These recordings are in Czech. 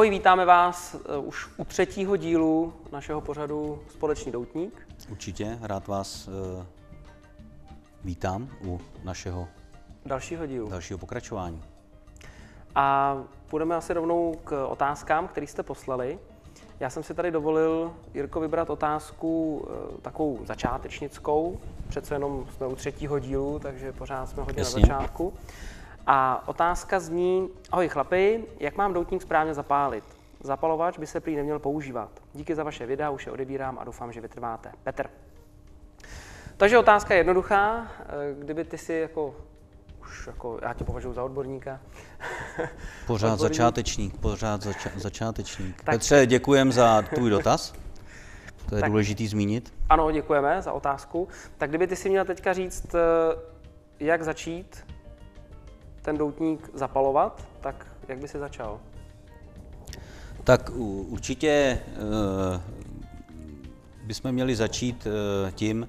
Ahoj, vítáme vás uh, už u třetího dílu našeho pořadu Společný doutník. Určitě, rád vás uh, vítám u našeho dalšího dílu. Dalšího pokračování. A půjdeme asi rovnou k otázkám, které jste poslali. Já jsem si tady dovolil, Jirko, vybrat otázku uh, takovou začátečnickou. Přece jenom jsme u třetího dílu, takže pořád jsme hodně Jasně. na začátku. A otázka zní, ahoj chlapi, jak mám doutník správně zapálit? Zapalovač by se prý neměl používat. Díky za vaše videa, už je odebírám a doufám, že vytrváte. Petr. Takže otázka je jednoduchá. Kdyby ty si jako už jako, já tě považuji za odborníka. Pořád Odborník. začátečník, pořád zača- začátečník. Tak. Petře, děkujem za tvůj dotaz. To je tak, důležitý zmínit. Ano, děkujeme za otázku. Tak kdyby ty si měl teďka říct, jak začít ten doutník zapalovat, tak jak by si začal? Tak určitě uh, bychom měli začít uh, tím,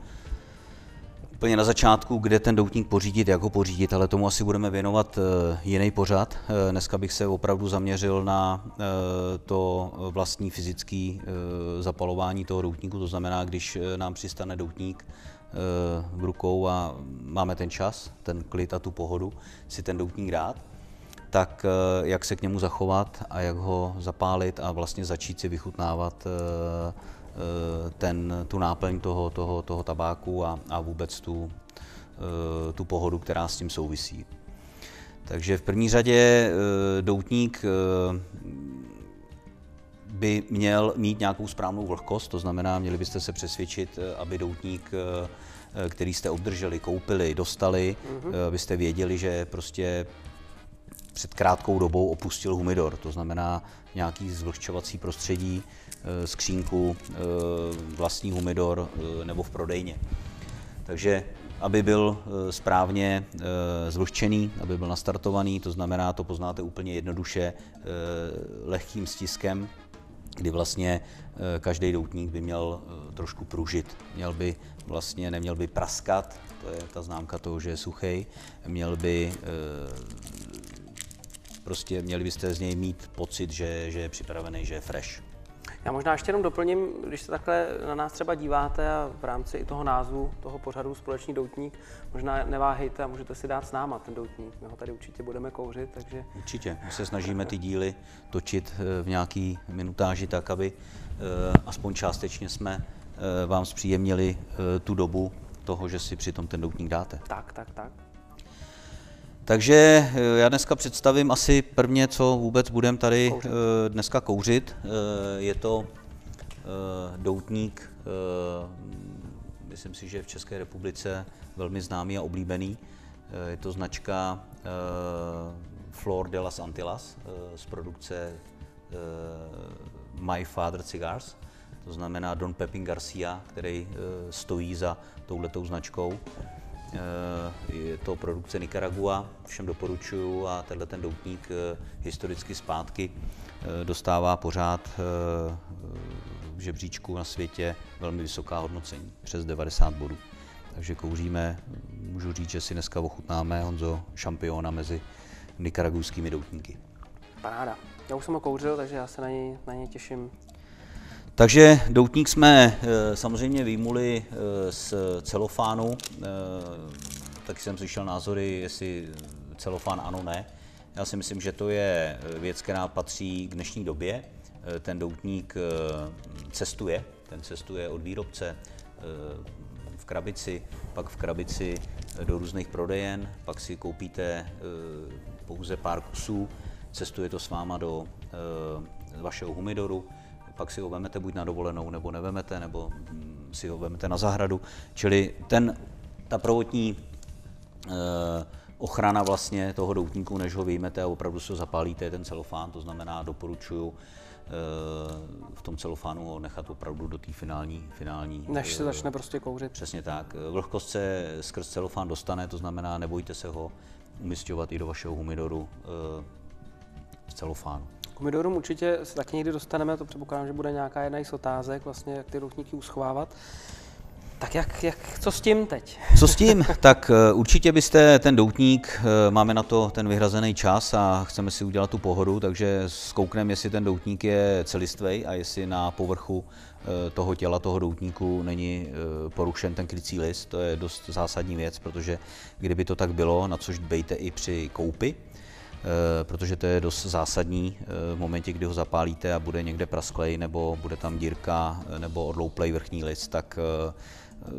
úplně na začátku, kde ten doutník pořídit, jak ho pořídit, ale tomu asi budeme věnovat uh, jiný pořad. Dneska bych se opravdu zaměřil na to vlastní fyzické zapalování toho doutníku, to znamená, když nám přistane doutník, v rukou a máme ten čas, ten klid a tu pohodu si ten doutník dát, tak eh, jak se k němu zachovat a jak ho zapálit a vlastně začít si vychutnávat eh, eh, ten, tu náplň toho, toho, toho tabáku a, a vůbec tu, tu pohodu, která s tím souvisí. Takže v první řadě doutník by měl mít nějakou správnou vlhkost, to znamená, měli byste se přesvědčit, aby doutník který jste obdrželi, koupili, dostali, mm-hmm. abyste věděli, že prostě před krátkou dobou opustil humidor, to znamená nějaký zvlhčovací prostředí, eh, skřínku, eh, vlastní humidor nebo v prodejně. Takže aby byl správně zvlhčený, aby byl nastartovaný, to znamená, to poznáte úplně jednoduše lehkým stiskem, kdy vlastně každý doutník by měl trošku pružit, měl by vlastně neměl by praskat, to je ta známka toho, že je suchý, měl by eh, prostě měli byste z něj mít pocit, že, že je připravený, že je fresh. Já možná ještě jenom doplním, když se takhle na nás třeba díváte a v rámci i toho názvu toho pořadu Společný doutník, možná neváhejte a můžete si dát s náma ten doutník. My ho tady určitě budeme kouřit, takže... Určitě. My se snažíme ty díly točit eh, v nějaký minutáži tak, aby eh, aspoň částečně jsme Eh, vám zpříjemnili tu dobu toho, že si přitom ten doutník dáte. Tak, tak, tak. Takže eh, já dneska představím asi prvně, co vůbec budeme tady kouřit. dneska kouřit. Je to doutník, myslím si, že v České republice velmi známý a oblíbený. Je to značka Flor de las Antillas z produkce My Father Cigars to znamená Don Pepin Garcia, který eh, stojí za touhletou značkou. Eh, je to produkce Nicaragua, všem doporučuju a tenhle ten doutník eh, historicky zpátky dostává pořád v žebříčku na světě velmi vysoká hodnocení, přes 90 bodů. Takže kouříme, můžu říct, že si dneska ochutnáme Honzo šampiona mezi nikaragujskými doutníky. Paráda. Já už jsem ho kouřil, takže já se na něj, na něj těším takže doutník jsme eh, samozřejmě výmuli eh, z celofánu, eh, taky jsem slyšel názory, jestli celofán ano, ne. Já si myslím, že to je věc, která patří k dnešní době. Ten doutník cestuje, ten cestuje od výrobce v krabici, pak v krabici do různých prodejen, pak si koupíte pouze pár kusů, cestuje to s váma do vašeho humidoru, pak si ho vemete buď na dovolenou, nebo nevemete, nebo mm, si ho vemete na zahradu. Čili ten, ta prvotní eh, ochrana vlastně toho doutníku, než ho vyjmete a opravdu si ho zapálíte, je ten celofán, to znamená doporučuju eh, v tom celofánu ho nechat opravdu do té finální, finální... Než se eh, začne prostě kouřit. Přesně tak. Vlhkost se skrz celofán dostane, to znamená, nebojte se ho umistovat i do vašeho humidoru z celofánu. Pomidorům určitě se taky někdy dostaneme, to předpokládám, že bude nějaká jedna z otázek, vlastně jak ty doutníky uschovávat. Tak jak, jak, co s tím teď? Co s tím? tak eh, určitě byste ten doutník, eh, máme na to ten vyhrazený čas a chceme si udělat tu pohodu, takže zkoukneme, jestli ten doutník je celistvý a jestli na povrchu eh, toho těla, toho doutníku není porušen ten krycí list. To je dost zásadní věc, protože kdyby to tak bylo, na což dbejte i při koupi, protože to je dost zásadní v momentě, kdy ho zapálíte a bude někde prasklej, nebo bude tam dírka, nebo odlouplej vrchní list, tak Eh,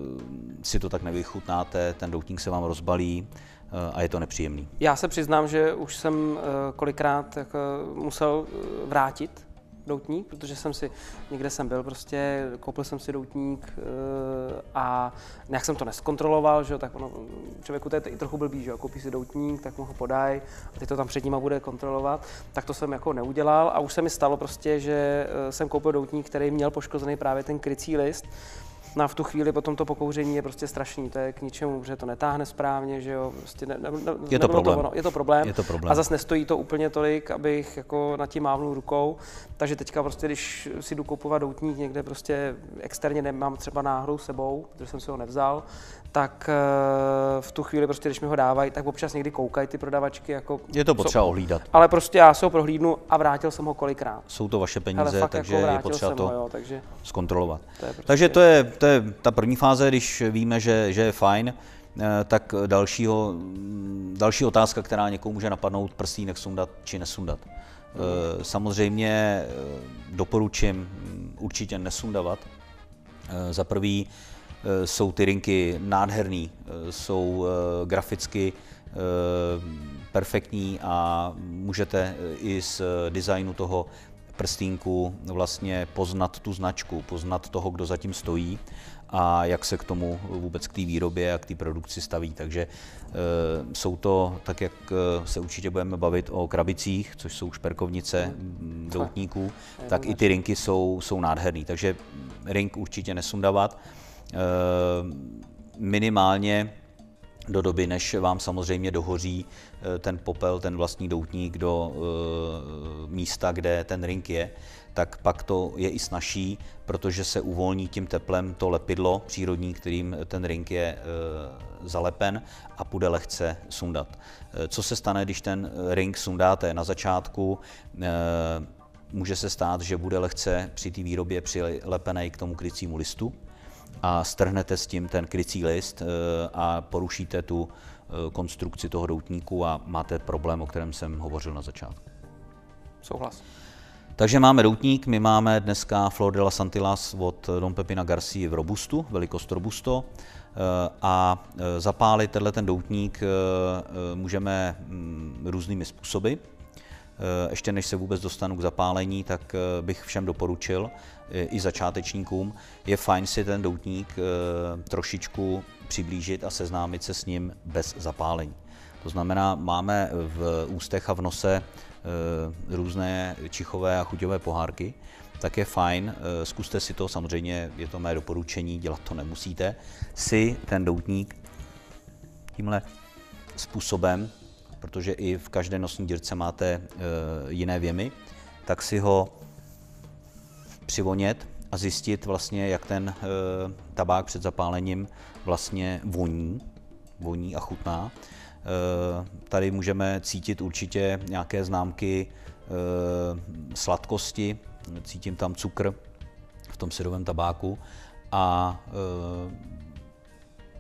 si to tak nevychutnáte, ten doutník se vám rozbalí eh, a je to nepříjemný. Já se přiznám, že už jsem eh, kolikrát musel vrátit doutník, protože jsem si, někde jsem byl prostě, koupil jsem si doutník a nějak jsem to neskontroloval, že jo, tak ono, člověku to je i trochu blbý, že jo, koupí si doutník, tak mu ho podaj a teď to tam před nima bude kontrolovat, tak to jsem jako neudělal a už se mi stalo prostě, že jsem koupil doutník, který měl poškozený právě ten krycí list, No a v tu chvíli potom to pokouření je prostě strašný, to je k ničemu, protože to netáhne správně, že jo, prostě ne, ne, ne, je, to problém. To ono, je to problém. Je to problém. A zase nestojí to úplně tolik, abych jako na tím mávnul rukou, takže teďka prostě, když si jdu kupovat doutník někde prostě externě nemám třeba náhodou sebou, protože jsem si ho nevzal, tak eh, v tu chvíli prostě, když mi ho dávají, tak občas někdy koukají ty prodavačky. Jako, je to potřeba ohlídat. Ale prostě já se ho prohlídnu a vrátil jsem ho kolikrát. Jsou to vaše peníze, jako takže jako je potřeba to ho, jo, takže zkontrolovat. To je prostě... Takže to je, to je ta první fáze, když víme, že, že je fajn, eh, tak dalšího, další otázka, která někomu může napadnout, prstínek sundat či nesundat. Hmm. Samozřejmě doporučím mm, určitě nesundavat. Za prvý, Eh, jsou ty rinky nádherný, eh, jsou eh, graficky perfektní a můžete i z designu toho prstínku vlastně poznat tu značku, poznat toho, kdo zatím stojí a jak se k tomu vůbec k té výrobě a k té produkci staví. Takže e, jsou to, tak jak se určitě budeme bavit o krabicích, což jsou šperkovnice mm. doutníků, tak i ty rinky jsou, jsou nádherný. Takže rink určitě nesundavat. Eh, minimálně do doby, než vám samozřejmě dohoří eh, ten popel, ten vlastní doutník do eh, místa, kde ten ring je, tak pak to je i snažší, protože se uvolní tím teplem to lepidlo přírodní, kterým ten ring je zalepen a půjde lehce sundat. Co se stane, když ten ring sundáte na začátku? Může se stát, že bude lehce při té výrobě přilepený k tomu krycímu listu, a strhnete s tím ten krycí list eh, a porušíte tu eh, konstrukci toho doutníku a máte problém, o kterém jsem hovořil na začátku. Souhlas. Takže máme doutník, my máme dneska Flor de la Santillas od Dom Pepina Garcia v Robustu, velikost Robusto. Eh, a zapálit tenhle ten doutník můžeme mm, různými způsoby. Ještě než se vůbec dostanu k zapálení, tak bych všem doporučil, i začátečníkům, je fajn si ten doutník eh, trošičku přiblížit a seznámit se s ním bez zapálení. To znamená, máme v ústech a v nose eh, různé čichové a chuťové pohárky, tak je fajn, eh, zkuste si to, samozřejmě je to mé doporučení, dělat to nemusíte, si ten doutník tímhle způsobem, protože i v každé nosní dírce máte jiné věmy, tak si ho přivonět a zjistit vlastně, jak ten e, tabák před zapálením vlastně voní, voní a chutná. E, tady můžeme cítit určitě nějaké známky sladkosti, cítím tam cukr v tom syrovém tabáku a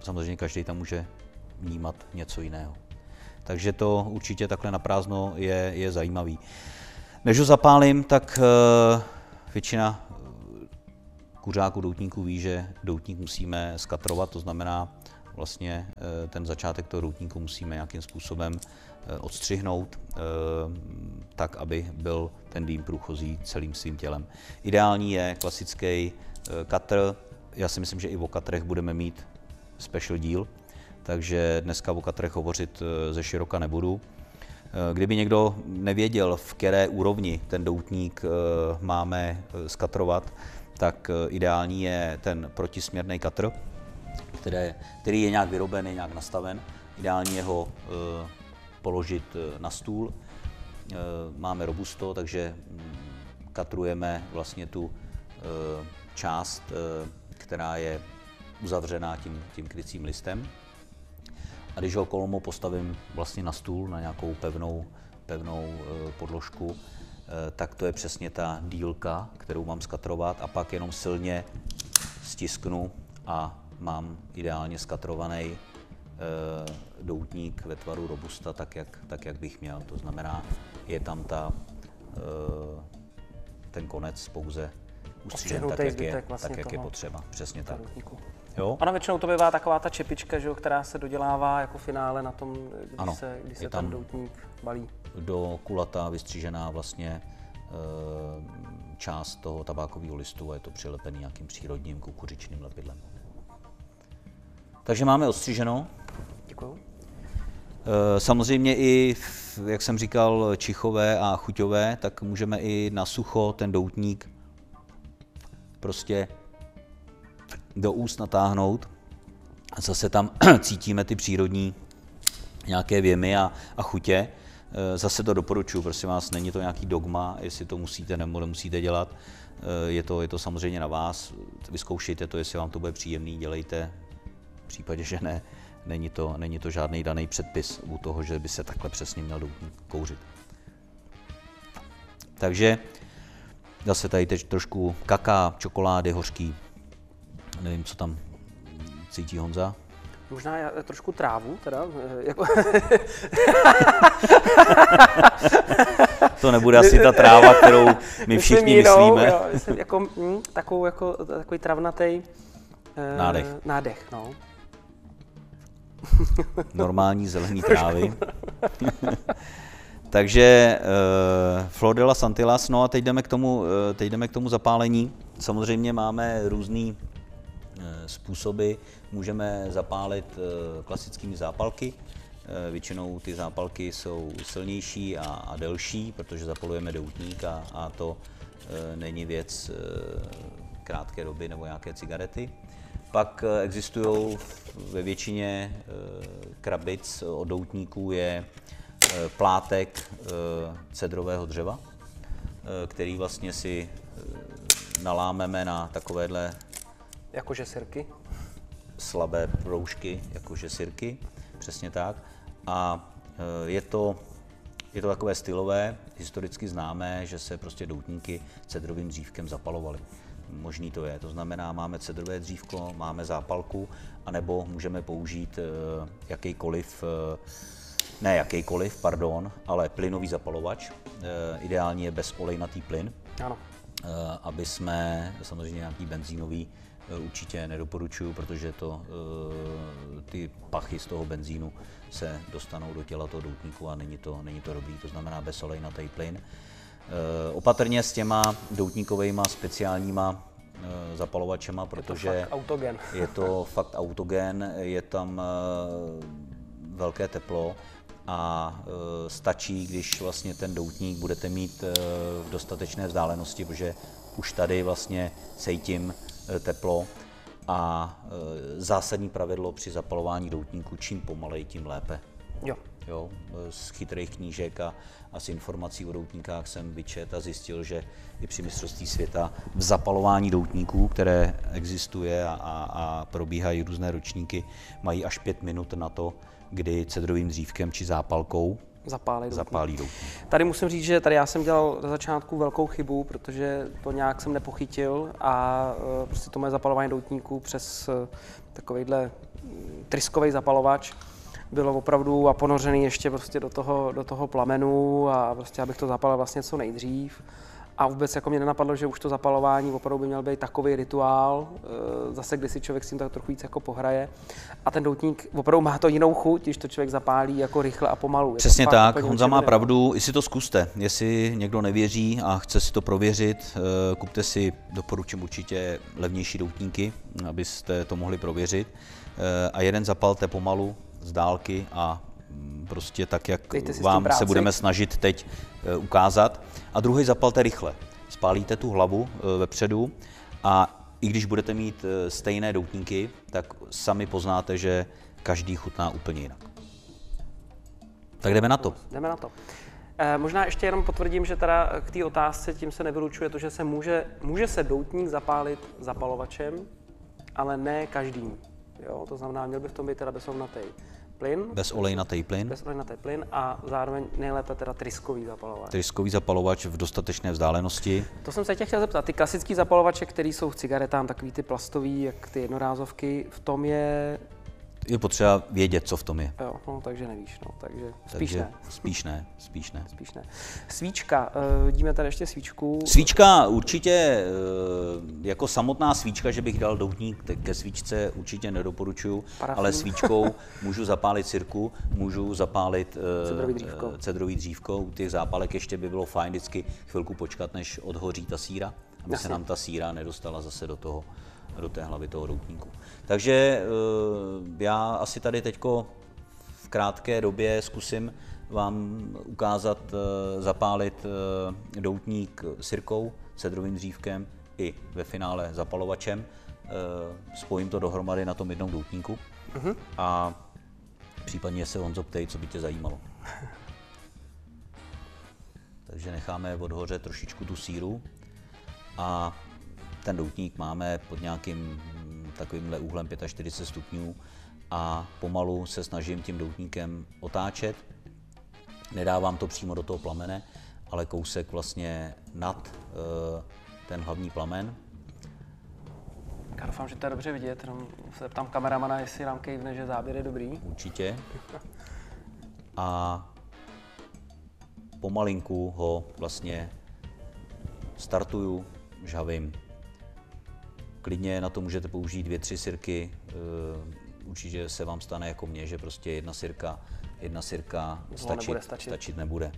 samozřejmě každý tam může vnímat něco jiného. Takže to určitě takhle na prázdno je, je zajímavý. Než ho zapálím, tak e, Většina eh, kuřáků doutníků ví, že doutník musíme skatrovat, to znamená vlastně eh, ten začátek toho doutníku musíme nějakým způsobem eh, odstřihnout, tak, aby byl ten dým průchozí celým svým tělem. Ideální je klasický katr, já si myslím, že i o katrech budeme mít special díl, takže dneska o katrech hovořit ze široka nebudu. Eh, kdyby někdo nevěděl, v které úrovni ten doutník eh, máme eh, skatrovat, tak ideální je ten protisměrný katr, který je nějak vyrobený, nějak nastaven. Ideální je ho položit na stůl. Máme robusto, takže mm, katrujeme vlastně tu část, která je uzavřená tím, tím krycím listem. A když ho kolomo postavím vlastně na stůl, na nějakou pevnou, pevnou e, podložku, e, tak to je přesně ta dílka, kterou mám skatrovat a pak jenom silně stisknu a mám ideálně skatrovaný e, doutník ve tvaru robusta, tak jak, tak jak bych měl. To znamená, je tam ta, ten konec pouze ustřížen tak, jak, je, vlastně tak, jak je potřeba. Přesně tak. Doutníku. Jo? Ona většinou to bývá taková ta čepička, že jo, která se dodělává jako finále na tom, když ano, se, když se tam ten doutník balí. Do kulata vystřížená vlastně e, část toho tabákového listu a je to přilepený nějakým přírodním kukuřičným lepidlem. Takže máme ostříženo. Děkuju. E, samozřejmě i, jak jsem říkal, čichové a chuťové, tak můžeme i na sucho ten doutník prostě do úst natáhnout. A zase tam cítíme ty přírodní nějaké věmy a, a chutě. E, zase to doporučuji, prosím vás, není to nějaký dogma, jestli to musíte nebo nemusíte dělat. E, je to, je to samozřejmě na vás, vyzkoušejte to, jestli vám to bude příjemný, dělejte. V případě, že ne, není to, není to žádný daný předpis u toho, že by se takhle přesně měl kouřit. Takže zase tady teď trošku kaká, čokolády, hořký, Nevím, co tam cítí Honza. Možná já trošku trávu, teda. Eh, jako... to nebude asi ta tráva, kterou my všichni myslím, myslíme. Jo, myslím, jako, hm, takovou, jako, takový travnatý eh, nádech. nádech no. Normální zelený trávy. Takže uh, Flor Santillas, no a teď jdeme, k tomu, uh, teď jdeme k tomu zapálení. Samozřejmě máme různý Eh, způsoby. Můžeme zapálit eh, klasickými zápalky. Eh, většinou ty zápalky jsou silnější a, a delší, protože zapalujeme doutník a, a to není věc krátké doby nebo nějaké cigarety. Pak existují ve většině krabic od doutníků je plátek cedrového dřeva, který vlastně si nalámeme na takovéhle Jakože sirky? Slabé proužky, jakože sirky, přesně tak. A e, je to, je to takové stylové, historicky známé, že se prostě doutníky cedrovým dřívkem zapalovaly. Možný to je, to znamená, máme cedrové dřívko, máme zápalku, anebo můžeme použít e, jakýkoliv, e, ne jakýkoliv, pardon, ale plynový zapalovač. Ideálně je bezolejnatý plyn, ano. aby jsme samozřejmě nějaký benzínový určitě nedoporučuju, protože to, eh, ty pachy z toho benzínu se dostanou do těla toho doutníku a není to, není to dobrý, to znamená bezolejnatý plyn. Eh, opatrně s těma doutníkovými speciálníma zapalovačema, protože je to fakt autogen. je to fakt autogen, je tam velké teplo a stačí, když vlastně ten doutník budete mít v dostatečné vzdálenosti, protože už tady vlastně cítím Eh, teplo a eh, zásadní pravidlo při zapalování doutníku, čím pomalej, tím lépe. Jo. Jo, eh, z chytrých knížek a, a z informací o doutníkách jsem vyčet a zjistil, že i při mistrovství světa v zapalování doutníků, které existuje a, a, a probíhají různé ročníky, mají až pět minut na to, kdy cedrovým dřívkem či zápalkou zapálí doutník. Zapálí doutník. Tady musím říct, že tady já jsem dělal na začátku velkou chybu, protože to nějak jsem nepochytil a uh, prostě to moje zapalování doutníků přes uh, takovýhle mm, tryskový zapalovač bylo opravdu a ponořený ještě prostě do toho, do toho plamenu a prostě abych to zapalil vlastně co nejdřív. A vůbec jako mě nenapadlo, že už to zapalování opravdu by měl být takový rituál, eh, zase kdy si člověk s tím tak trochu víc jako pohraje. A ten doutník opravdu má to jinou chuť, když to člověk zapálí jako rychle a pomalu. Přesně tak, Honza má pravdu, i si to zkuste. Jestli někdo nevěří a chce si to prověřit, eh, kupte si, doporučím určitě levnější doutníky, abyste to mohli prověřit. Eh, a jeden zapalte pomalu z dálky a prostě tak, jak vám se budeme snažit teď ukázat a druhý zapalte rychle. Spálíte tu hlavu e, vepředu a i když budete mít e, stejné doutníky, tak sami poznáte, že každý chutná úplně jinak. Tak jdeme na to. Jdeme na to. E, možná ještě jenom potvrdím, že teda k té otázce tím se nevylučuje to, že se může, může se doutník zapálit zapalovačem, ale ne každým. Jo? To znamená, měl by v tom být teda bezolejnatý plyn. Bez olejnatý plyn. Bez olejnatý plyn a zároveň nejlépe teda tryskový zapalovač. Tryskový zapalovač v dostatečné vzdálenosti. To jsem se tě chtěl zeptat. Ty klasické zapalovače, které jsou v cigaretám, takový ty plastový, jak ty jednorázovky, v tom je je potřeba vědět, co v tom je. Jo, no, takže nevíš, no, takže spíš takže ne. Spíš ne, spíš ne. Spíš ne. Svíčka, uh, vidíme tady ještě svíčku. Svíčka určitě, uh, jako samotná svíčka, že bych dal doutník ke svíčce, určitě nedoporučuju, Parafín. ale svíčkou můžu zapálit cirku, můžu zapálit uh, cedrový, dřívko. cedrový dřívko. U těch zápalek ještě by bylo fajn vždycky chvilku počkat, než odhoří ta síra, aby Jasně. se nám ta síra nedostala zase do toho do té hlavy toho doutníku. Takže eh, já asi tady teď v krátké době zkusím vám ukázat, eh, zapálit eh, doutník sirkou, cedrovým dřívkem i ve finále zapalovačem. Spojím to dohromady na tom jednom doutníku uh-huh. a případně se Honzo ptej, co by tě zajímalo. Takže necháme odhořet trošičku tu síru a ten doutník máme pod nějakým takovýmhle úhlem 45 stupňů a pomalu se snažím tím doutníkem otáčet. Nedávám to přímo do toho plamene, ale kousek vlastně nad uh, ten hlavní plamen. Já doufám, že to je dobře vidět, jenom se ptám kameramana, jestli nám kejvne, že záběr je dobrý. Určitě. A pomalinku ho vlastně startuju, žhavím Klidně na to můžete použít dvě, tři sirky. Eh, určitě se vám stane jako mně, že prostě jedna sirka, jedna sirka stačit, nebude stačit. stačit nebude.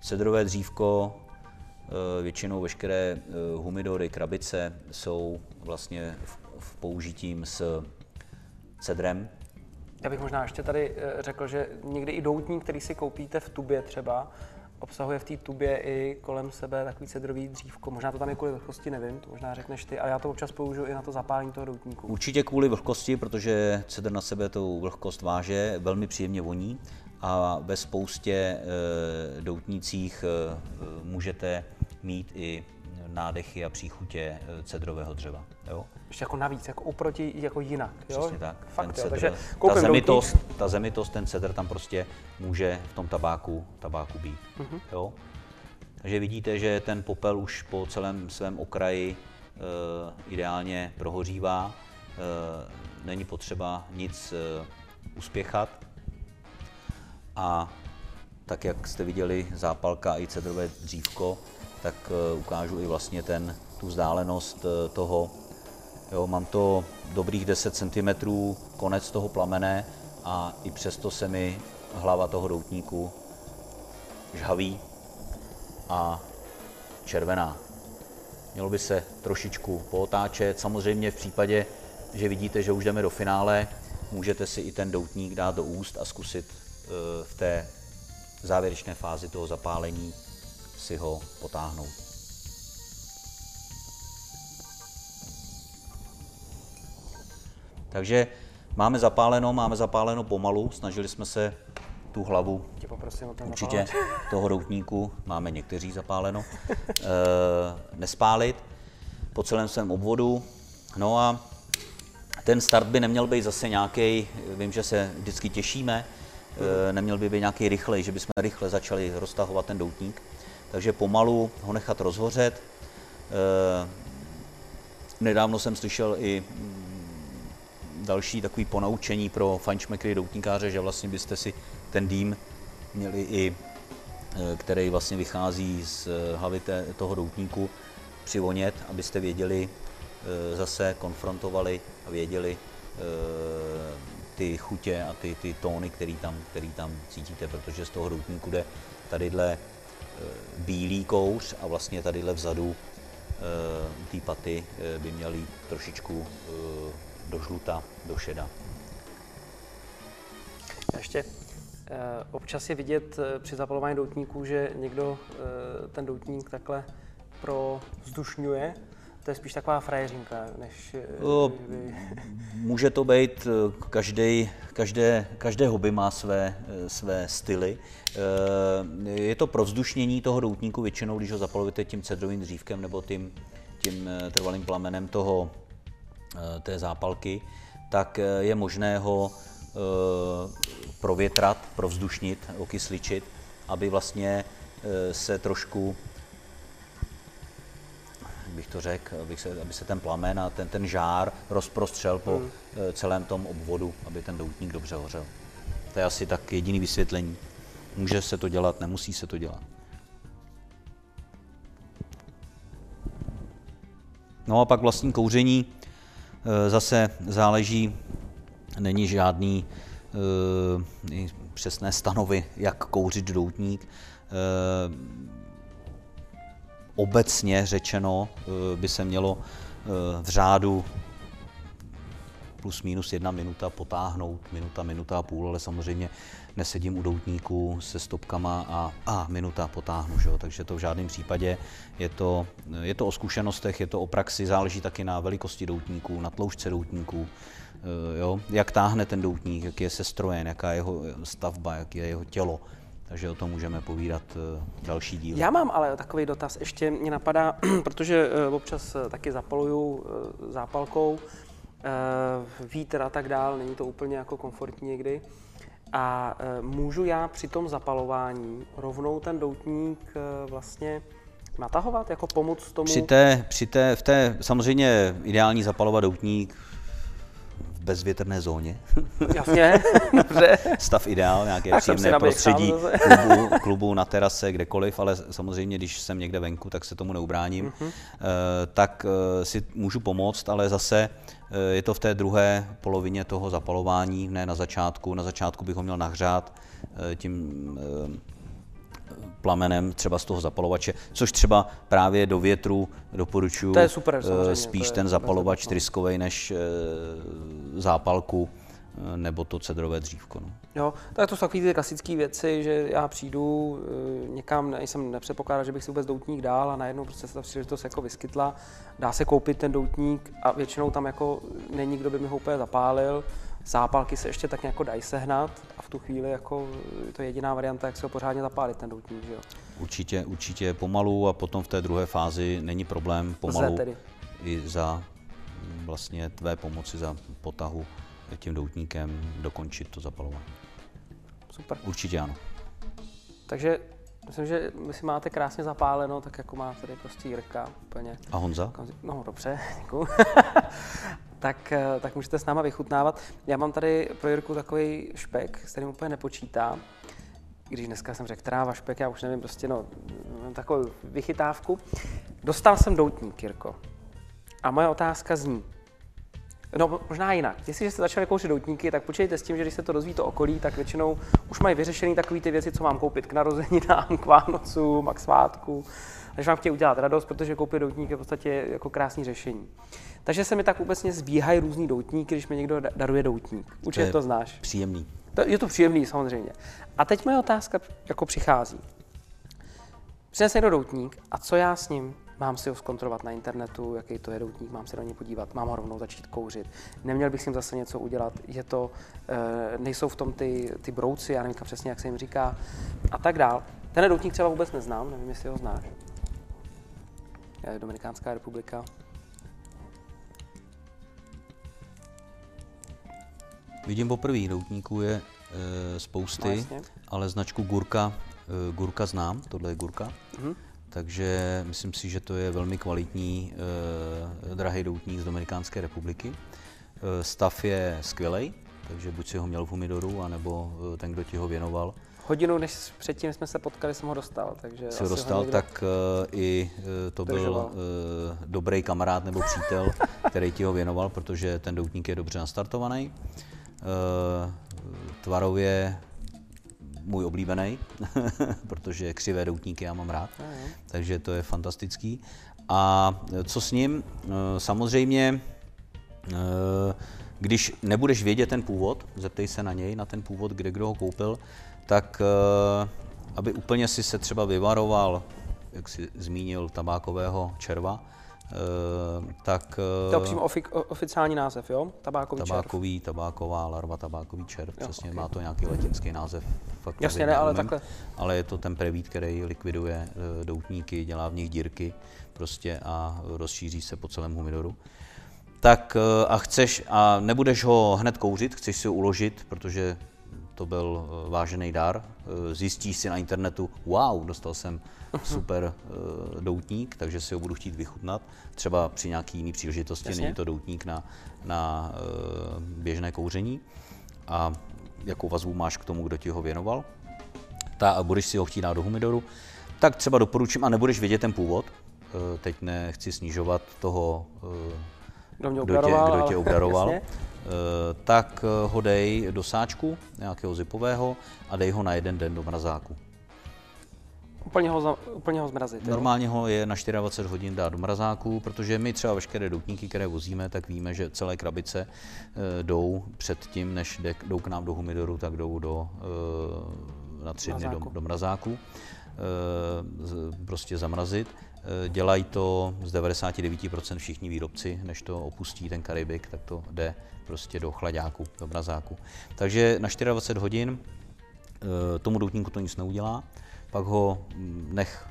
Cedrové dřívko, eh, většinou veškeré eh, humidory, krabice jsou vlastně v použitím s cedrem. Já bych možná ještě tady řekl, že někdy i doutník, který si koupíte v tubě třeba, obsahuje v té tubě i kolem sebe takový cedrový dřívko. Možná to tam je kvůli vlhkosti, nevím, to možná řekneš ty, ale já to občas použiju i na to zapálení toho doutníku. Určitě kvůli vlhkosti, protože cedr na sebe tu vlhkost váže, velmi příjemně voní a ve spoustě e, doutnících e, můžete mít i nádechy a příchutě eh, cedrového dřeva. Jo? Ještě jako navíc, jako oproti jako jinak. Jo? Přesně tak. Fakt, ten cedr, takže ta zemitost, ta zemitost, ten cedr tam prostě může v tom tabáku, tabáku být. Mm-hmm. Jo? Takže vidíte, že ten popel už po celém svém okraji e, ideálně prohořívá. E, není potřeba nic e, uspěchat. A tak, jak jste viděli, zápalka i cedrové dřívko tak eh, ukážu i vlastně ten, tu vzdálenost eh, toho. Jo, mám to dobrých 10 cm konec toho plamene a i přesto se mi hlava toho doutníku žhaví a červená. Mělo by se trošičku pootáčet. Samozřejmě v případě, že vidíte, že už jdeme do finále, můžete si i ten doutník dát do úst a zkusit eh, v té závěrečné fázi toho zapálení si ho potáhnout. Takže máme zapáleno, máme zapáleno pomalu, snažili jsme se tu hlavu Tě poprosím o určitě toho doutníku, máme někteří zapáleno, e, nespálit po celém svém obvodu. No a ten start by neměl být zase nějaký, vím, že se vždycky těšíme, e, neměl by být nějaký rychlej, že bychom rychle začali roztahovat ten doutník takže pomalu ho nechat rozhořet. Eh, nedávno jsem slyšel i mm, další takový ponaučení pro fajnšmekry doutníkáře, že vlastně byste si ten dým měli i, eh, který vlastně vychází z eh, hlavy toho doutníku, přivonět, abyste věděli, zase konfrontovali a věděli ty chutě a ty, ty tóny, který tam, který tam cítíte, protože z toho doutníku jde tadyhle Eh, bílý kouř a vlastně tadyhle vzadu eh, ty paty eh, by měly trošičku do žluta, do šeda. Ještě občas je vidět při zapalování doutníků, že někdo ten doutník takhle vzdušňuje to je spíš taková frajeřinka, než... O, by... Může to být, eh, každý, každé, každé hobby má své, eh, své styly. Eh, je to pro vzdušnění toho doutníku většinou, když ho zapalujete tím cedrovým dřívkem nebo tím, tím trvalým plamenem toho, té zápalky, tak je možné ho provětrat, provzdušnit, okysličit, aby vlastně se trošku bych to řekl, aby se, aby se ten plamen a ten, ten žár rozprostřel po hmm. celém tom obvodu, aby ten doutník dobře hořel. To je asi tak jediný vysvětlení. Může se to dělat, nemusí se to dělat. No a pak vlastní kouření e, zase záleží, není žádný e, přesné stanovy, jak kouřit doutník. E, obecně řečeno by se mělo v řádu plus minus jedna minuta potáhnout, minuta, minuta a půl, ale samozřejmě nesedím u doutníku se stopkama a, a minuta potáhnu, že jo? takže to v žádném případě je to, je to o zkušenostech, je to o praxi, záleží taky na velikosti doutníků, na tloušťce doutníků, eh, jo? jak táhne ten doutník, jak je sestrojen, jaká je jeho stavba, jak je jeho tělo. Takže o tom můžeme povídat eh, další díl. Já mám ale takový dotaz, ještě mě napadá, protože eh, občas taky zapaluju zápalkou, vítr a tak dál, není to úplně jako komfortní někdy. A můžu já při tom zapalování rovnou ten doutník vlastně natahovat, jako pomoc tomu? Při té, při té, v té samozřejmě ideální zapalovat doutník bezvětrné zóně. Jasně, dobře. Stav ideál, nějaké tak příjemné prostředí klubu, klubu, na terase, kdekoliv, ale samozřejmě, když jsem někde venku, tak se tomu neubráním. Uh-huh. Tak si můžu pomoct, ale zase Eh, je to v té druhé polovině toho zapalování, ne na začátku. Na začátku bych ho měl nahřát tím plamenem třeba z toho zapalovače, což třeba právě do větru doporučuji spíš ten zapalovač tryskový než zápalku nebo to cedrové dřívko. No. Jo, tak to jsou takové ty klasické věci, že já přijdu někam, jsem nepředpokládal, že bych si vůbec doutník dál a najednou prostě se ta příležitost jako vyskytla. Dá se koupit ten doutník a většinou tam jako není, kdo by mi ho úplně zapálil. Zápalky se ještě tak nějak dají sehnat a v tu chvíli jako to je jediná varianta, jak se ho pořádně zapálit ten doutník. Že jo? Určitě, určitě pomalu a potom v té druhé fázi není problém pomalu tedy. i za vlastně tvé pomoci za potahu tím doutníkem dokončit to zapalování. Super. Určitě ano. Takže myslím, že vy si máte krásně zapáleno, tak jako má tady prostě Jirka úplně. A Honza? No dobře, děkuji. tak, eh, tak můžete s náma vychutnávat. Já mám tady pro Jirku takový špek, s kterým úplně nepočítá. Když dneska jsem řekl tráva, špek, já už nevím, prostě no, takovou vychytávku. Dostal jsem doutník, Jirko. A moje otázka zní, No, možná jinak. Jestliže jste začali kouřit doutníky, tak počítejte s tím, že když se to dozví to okolí, tak většinou už mají vyřešený takové ty věci, co mám koupit k narozeninám, k Vánocům a k svátku. Než vám chtějí udělat radost, protože koupit doutník je v podstatě jako krásný řešení. Takže se mi tak vůbec zbíhají různý doutníky, když mi někdo daruje doutník. Určitě to, to znáš. Příjemný. To, je to příjemný, samozřejmě. A teď moje otázka jako přichází. Přines někdo doutník a co já s ním? Mám si ho zkontrolovat na internetu, jaký to je doutník, mám se na něj podívat, mám ho rovnou začít kouřit. Neměl bych s ním zase něco udělat, je to, e, nejsou v tom ty, ty brouci, já nevím přesně, jak se jim říká, a tak dál. Ten doutník třeba vůbec neznám, nevím, jestli ho znáš. Je Dominikánská republika. Vidím poprvé, doutníků je e, spousty, no, ale značku Gurka, e, Gurka znám, tohle je Gurka. Mm-hmm takže myslím si, že to je velmi kvalitní eh, drahý doutník z Dominikánské republiky. Eh, stav je skvělý, takže buď si ho měl v humidoru, anebo eh, ten, kdo ti ho věnoval. Hodinu, než předtím jsme se potkali, jsem ho dostal. Takže si ho dostal, ho tak uh, i uh, to byl uh, dobrý kamarád nebo přítel, který ti ho věnoval, protože ten doutník je dobře nastartovaný. Uh, tvarově můj oblíbený, protože křivé doutníky já mám rád, takže to je fantastický. A co s ním? Eh, samozřejmě, eh, když nebudeš vědět ten původ, zeptej se na něj, na ten původ, kde kdo ho koupil, tak aby úplně si se třeba vyvaroval, jak si zmínil, tabákového červa, tak... To je přímo ofi- oficiální název, jo? Tabákový, tabákový červ. Tabáková larva, tabákový červ, jo, přesně, okay. má to nějaký latinský název. Fakt Jasně, ne, ale takhle. Ale je to ten prevít, který likviduje uh, doutníky, dělá v nich dírky prostě a rozšíří se po celém humidoru. tak eh, a chceš, a nebudeš ho hned kouřit, chceš si ho uložit, protože to byl eh, vážený dar. Eh, Zjistíš si na internetu, wow, dostal jsem super eh, doutník, takže si ho budu chtít vychutnat. Třeba při nějaký jiný příležitosti, Jasně. není to doutník na, na běžné kouření. A jakou vazbu máš k tomu, kdo ti ho věnoval. Ta, a budeš si ho chtít dát do humidoru, tak třeba doporučím, a nebudeš vědět ten původ, teď nechci snižovat toho Kdo mě kdo tě, obdaroval, kdo tě obdaroval, tak eh, ho dej do sáčku nějakého zipového a dej ho na jeden den do mrazáku. Úplně ho, za, úplně ho zmrazit. jo? Normálně ho je na 24 hodin dát do mrazáku, protože my třeba veškeré doutníky, které vozíme, tak víme, že celé krabice eh, jdou před tím, než jde- jdou k nám do humidoru, tak jdou do, eh, na tři dny do, Mrazáku. do mrazáku, eh, z- prostě zamrazit. Eh, Dělají to z 99% všichni výrobci, než to opustí ten Karibik, tak to jde prostě do chladáku, do mrazáku. Takže na 24 hodin eh, tomu doutníku to nic neudělá, pak ho mm, nech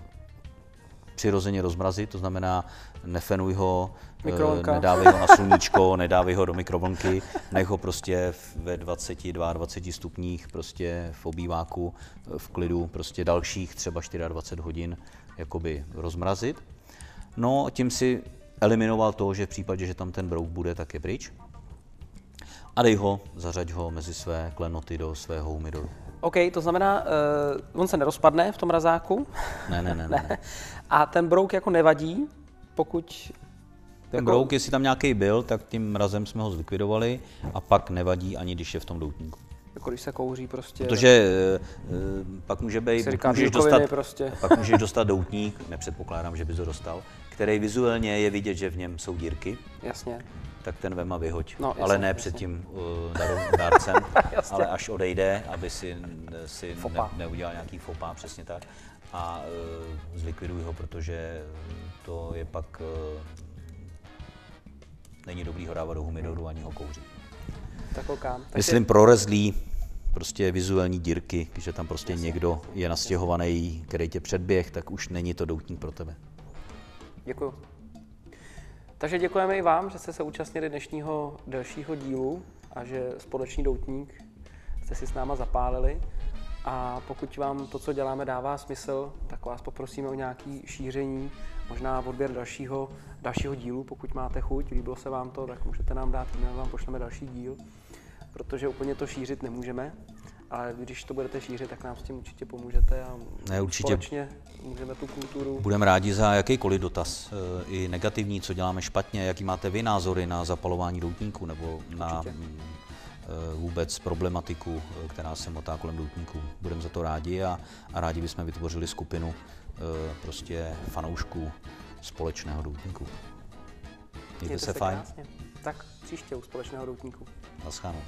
přirozeně rozmrazit, to znamená nefenuj ho, eh, Mikrovlnka. nedávej ho na sluníčko, nedávej ho do mikrovlnky, nech ho prostě ve 20, 22 stupních prostě v obýváku, v klidu, prostě dalších třeba 24 hodin jakoby rozmrazit. No, tím si eliminoval to, že v případě, že tam ten brouk bude, tak je pryč. A dej ho, zařaď ho mezi své klenoty do svého humidoru. OK, to znamená, uh, on se nerozpadne v tom mrazáku Ne, ne, ne, ne. ne. a ten brouk jako nevadí, pokud... Ten Jako- brouk, jestli tam nějaký byl, tak tím mrazem jsme ho zlikvidovali a pak nevadí ani když je v tom doutníku. Jako když se kouří prostě... Protože e, pak může být, říká můžeš dostat, prostě. pak můžeš dostat doutník, nepředpokládám, že bys ho dostal, který vizuálně je vidět, že v něm jsou dírky, Jasně. tak ten vem a vyhoď. No, jasně, ale ne jasně. před tím uh, dar- dárcem, ale až odejde, aby si, si ne, neudělal nějaký fopa, přesně tak. A uh, zlikviduj ho, protože to je pak uh, není dobrý ho dávat do humidoru ani ho kouřit. Tak OK. Takže, Myslím prorezlý prostě vizuální dírky, když je tam prostě někdo je nastěhovaný, který tě předběh, tak už není to doutník pro tebe. Děkuju. Takže děkujeme i vám, že jste se účastnili dnešního delšího dílu a že společný doutník jste si s náma zapálili. A pokud vám to, co děláme, dává smysl, tak vás poprosíme o nějaké šíření, možná odběr dalšího, dalšího dílu, pokud máte chuť, líbilo se vám to, tak můžete nám dát e-mail, vám pošleme další díl, protože úplně to šířit nemůžeme, ale když to budete šířit, tak nám s tím určitě pomůžete a Ne, určitě. společně můžeme tu kulturu Budeme rádi za jakýkoliv dotaz, eh, i negativní, co děláme špatně, jaký máte vy názory na zapalování doutníků nebo na Určitě. mm, eh, vůbec problematiku, eh, která se motá kolem doutníků. Budeme za to rádi a, a rádi bychom vytvořili skupinu prostě fanoušků společného doutníku. Mějte Mějte se fajn. krásně. Tak příště u společného doutníku. Naschledanou.